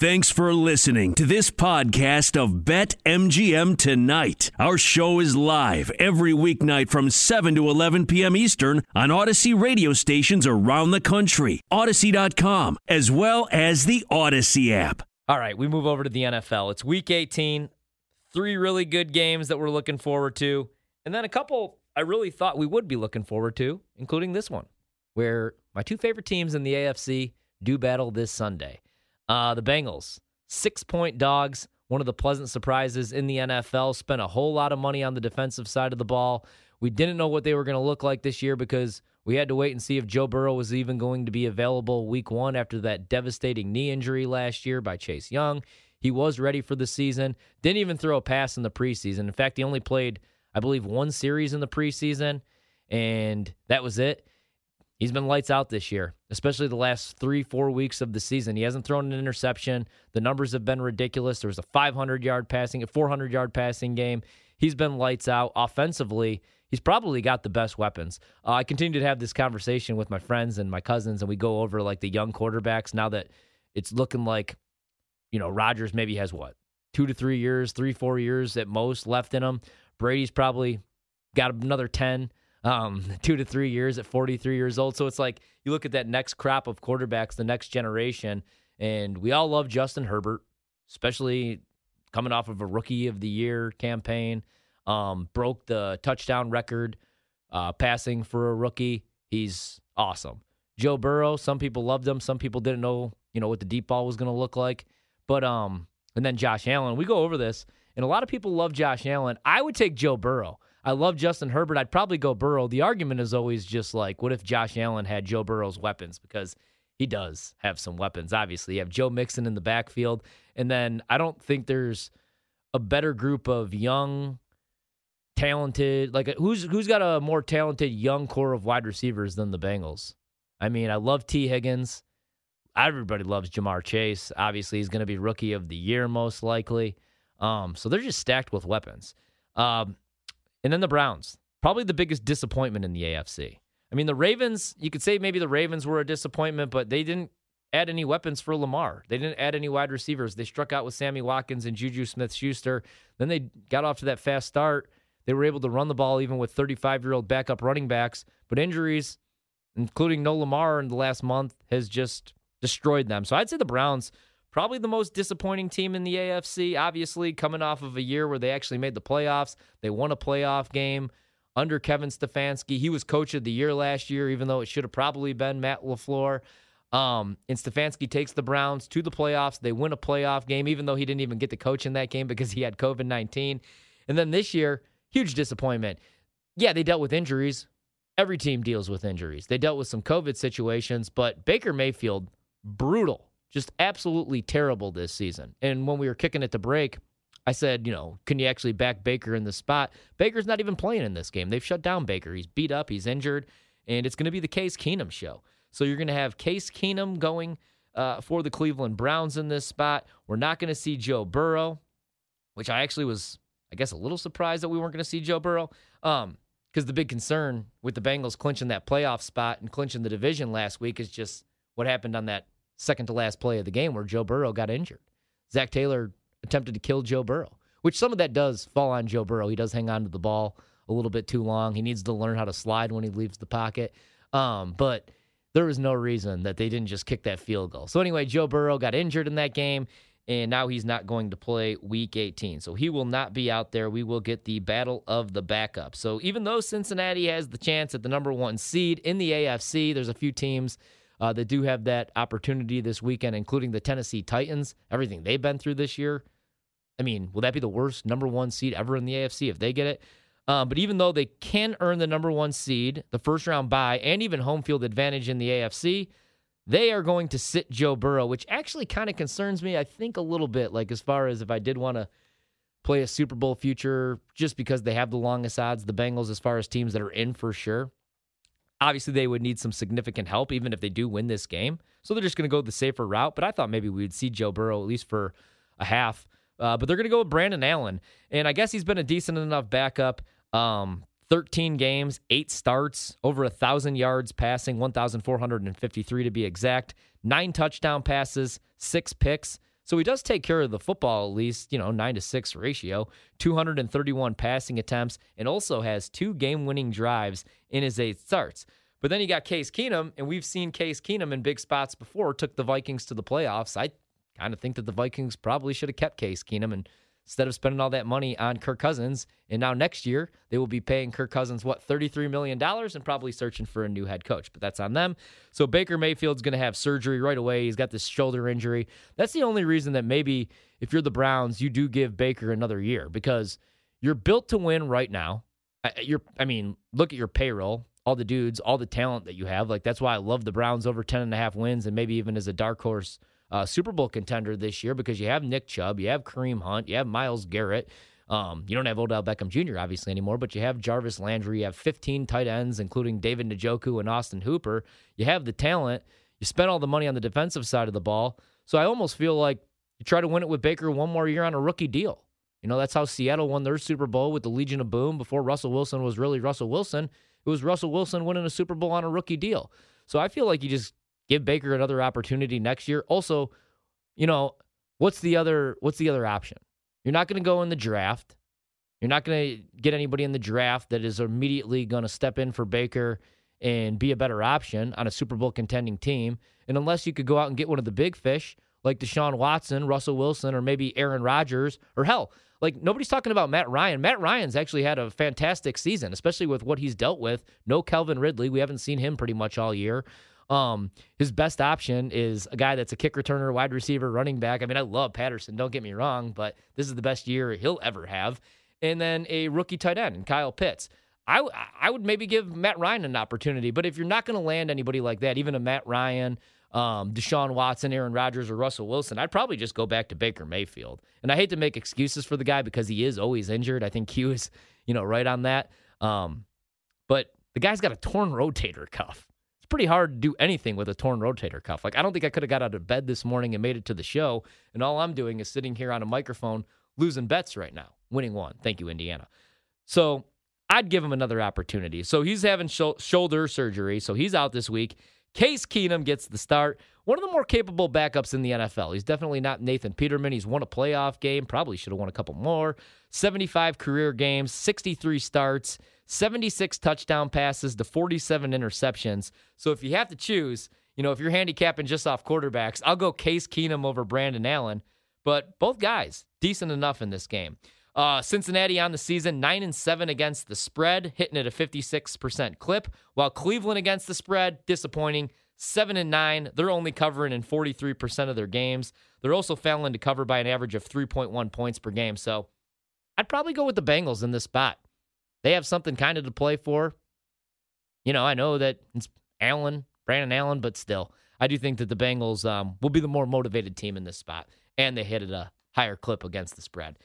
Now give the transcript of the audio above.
Thanks for listening to this podcast of Bet MGM Tonight. Our show is live every weeknight from 7 to 11 p.m. Eastern on Audacy radio stations around the country, Audacy.com, as well as the Audacy app. All right, we move over to the NFL. It's week 18, three really good games that we're looking forward to, and then a couple I really thought we would be looking forward to, including this one, where my two favorite teams in the AFC do battle this Sunday. Uh, the Bengals, six point dogs, one of the pleasant surprises in the NFL, spent a whole lot of money on the defensive side of the ball. We didn't know what they were going to look like this year because we had to wait and see if Joe Burrow was even going to be available week one after that devastating knee injury last year by Chase Young. He was ready for the season, didn't even throw a pass in the preseason. In fact, he only played, I believe, one series in the preseason, and that was it. He's been lights out this year, especially the last three, four weeks of the season. He hasn't thrown an interception. The numbers have been ridiculous. There was a 500 yard passing, a 400 yard passing game. He's been lights out offensively. He's probably got the best weapons. Uh, I continue to have this conversation with my friends and my cousins, and we go over like the young quarterbacks now that it's looking like, you know, Rodgers maybe has what, two to three years, three, four years at most left in him. Brady's probably got another 10 um, two to three years at 43 years old. So it's like you look at that next crop of quarterbacks, the next generation, and we all love Justin Herbert, especially coming off of a rookie of the year campaign. Um, broke the touchdown record uh, passing for a rookie. He's awesome. Joe Burrow, some people loved him, some people didn't know, you know, what the deep ball was going to look like. But um, and then Josh Allen. We go over this, and a lot of people love Josh Allen. I would take Joe Burrow. I love Justin Herbert. I'd probably go Burrow. The argument is always just like, what if Josh Allen had Joe Burrow's weapons? Because he does have some weapons, obviously. You have Joe Mixon in the backfield. And then I don't think there's a better group of young, talented, like who's who's got a more talented young core of wide receivers than the Bengals? I mean, I love Tee Higgins. Everybody loves Ja'Marr Chase. Obviously, he's going to be rookie of the year most likely. Um, so they're just stacked with weapons. Um, and then the Browns, probably the biggest disappointment in the AFC. I mean, the Ravens, you could say maybe the Ravens were a disappointment, but they didn't add any weapons for Lamar. They didn't add any wide receivers. They struck out with Sammy Watkins and Juju Smith Schuster. Then they got off to that fast start. They were able to run the ball even with 35 year old backup running backs, but injuries, including no Lamar in the last month, has just destroyed them. So I'd say the Browns Probably the most disappointing team in the AFC, obviously, coming off of a year where they actually made the playoffs. They won a playoff game under Kevin Stefanski. He was coach of the year last year, even though it should have probably been Matt LaFleur. Um, and Stefanski takes the Browns to the playoffs. They win a playoff game, even though he didn't even get to coach in that game because he had COVID 19. And then this year, huge disappointment. Yeah, they dealt with injuries. Every team deals with injuries. They dealt with some COVID situations, but Baker Mayfield, brutal just absolutely terrible this season. And when we were kicking at the break, I said, you know, can you actually back Baker in the spot? Baker's not even playing in this game. They've shut down Baker. He's beat up, he's injured, and it's going to be the Case Keenum show. So you're going to have Case Keenum going uh, for the Cleveland Browns in this spot. We're not going to see Joe Burrow, which I actually was, I guess, a little surprised that we weren't going to see Joe Burrow. Um, because the big concern with the Bengals clinching that playoff spot and clinching the division last week is just what happened on that second to last play of the game where Joe Burrow got injured. Zac Taylor attempted to kill Joe Burrow, which some of that does fall on Joe Burrow. He does hang on to the ball a little bit too long. He needs to learn how to slide when he leaves the pocket. Um, but there was no reason that they didn't just kick that field goal. So anyway, Joe Burrow got injured in that game, and now he's not going to play Week 18. So he will not be out there. We will get the battle of the backup. So even though Cincinnati has the chance at the number one seed in the AFC, there's a few teams uh, that do have that opportunity this weekend, including the Tennessee Titans. Everything they've been through this year. I mean, will that be the worst number one seed ever in the AFC if they get it? Um, but even though they can earn the number one seed, the first round bye, and even home field advantage in the AFC, they are going to sit Joe Burrow, which actually kind of concerns me, I think, a little bit. Like, as far as if I did want to play a Super Bowl future, just because they have the longest odds, the Bengals, as far as teams that are in for sure. Obviously, they would need some significant help, even if they do win this game. So they're just going to go the safer route. But I thought maybe we would see Joe Burrow at least for a half. Uh, but they're going to go with Brandon Allen. And I guess he's been a decent enough backup. Um, 13 games, eight starts, over a 1,000 yards passing, 1,453 to be exact, nine touchdown passes, six picks. So he does take care of the football at least, you know, 9 to 6 ratio, 231 passing attempts, and also has two game winning drives in his eight starts. But then you got Case Keenum, and we've seen Case Keenum in big spots before, took the Vikings to the playoffs. I kind of think that the Vikings probably should have kept Case Keenum and instead of spending all that money on Kirk Cousins. And now next year, they will be paying Kirk Cousins, what, $33 million and probably searching for a new head coach. But that's on them. So Baker Mayfield's going to have surgery right away. He's got this shoulder injury. That's the only reason that maybe if you're the Browns, you do give Baker another year because you're built to win right now. You're, I mean, look at your payroll, all the dudes, all the talent that you have. Like, that's why I love the Browns over 10 and a half wins and maybe even as a dark horse uh, Super Bowl contender this year because you have Nick Chubb, you have Kareem Hunt, you have Myles Garrett. Um, you don't have Odell Beckham Jr. obviously anymore, but you have Jarvis Landry. You have 15 tight ends, including David Njoku and Austin Hooper. You have the talent. You spent all the money on the defensive side of the ball. So I almost feel like you try to win it with Baker one more year on a rookie deal. You know, that's how Seattle won their Super Bowl with the Legion of Boom before Russell Wilson was really Russell Wilson. It was Russell Wilson winning a Super Bowl on a rookie deal. So I feel like you just give Baker another opportunity next year. Also, you know, what's the other what's the other option? You're not going to go in the draft. You're not going to get anybody in the draft that is immediately going to step in for Baker and be a better option on a Super Bowl contending team. And unless you could go out and get one of the big fish like Deshaun Watson, Russell Wilson, or maybe Aaron Rodgers, or hell, like nobody's talking about Matt Ryan. Matt Ryan's actually had a fantastic season, especially with what he's dealt with. No Calvin Ridley. We haven't seen him pretty much all year. Um, his best option is a guy that's a kick returner, wide receiver, running back. I mean, I love Patterson, don't get me wrong, but this is the best year he'll ever have. And then a rookie tight end, Kyle Pitts. I, I would maybe give Matt Ryan an opportunity, but if you're not going to land anybody like that, even a Matt Ryan, um, Deshaun Watson, Aaron Rodgers, or Russell Wilson, I'd probably just go back to Baker Mayfield. And I hate to make excuses for the guy because he is always injured. I think Q is, you know, right on that. Um, but the guy's got a torn rotator cuff pretty hard to do anything with a torn rotator cuff. Like, I don't think I could have got out of bed this morning and made it to the show. And all I'm doing is sitting here on a microphone losing bets right now, winning one. Thank you, Indiana. So I'd give him another opportunity. So he's having sh- shoulder surgery. So he's out this week. Case Keenum gets the start. One of the more capable backups in the NFL. He's definitely not Nathan Peterman. He's won a playoff game, probably should have won a couple more. 75 career games, 63 starts. 76 touchdown passes to 47 interceptions. So if you have to choose, you know, if you're handicapping just off quarterbacks, I'll go Case Keenum over Brandon Allen. But both guys, decent enough in this game. Uh, Cincinnati on the season, 9 and 7 against the spread, hitting at a 56% clip, while Cleveland against the spread, disappointing, 7 and 9. They're only covering in 43% of their games. They're also failing to cover by an average of 3.1 points per game. So I'd probably go with the Bengals in this spot. They have something kind of to play for. You know, I know that it's Allen, Brandon Allen, but still, I do think that the Bengals um, will be the more motivated team in this spot, and they hit at a higher clip against the spread.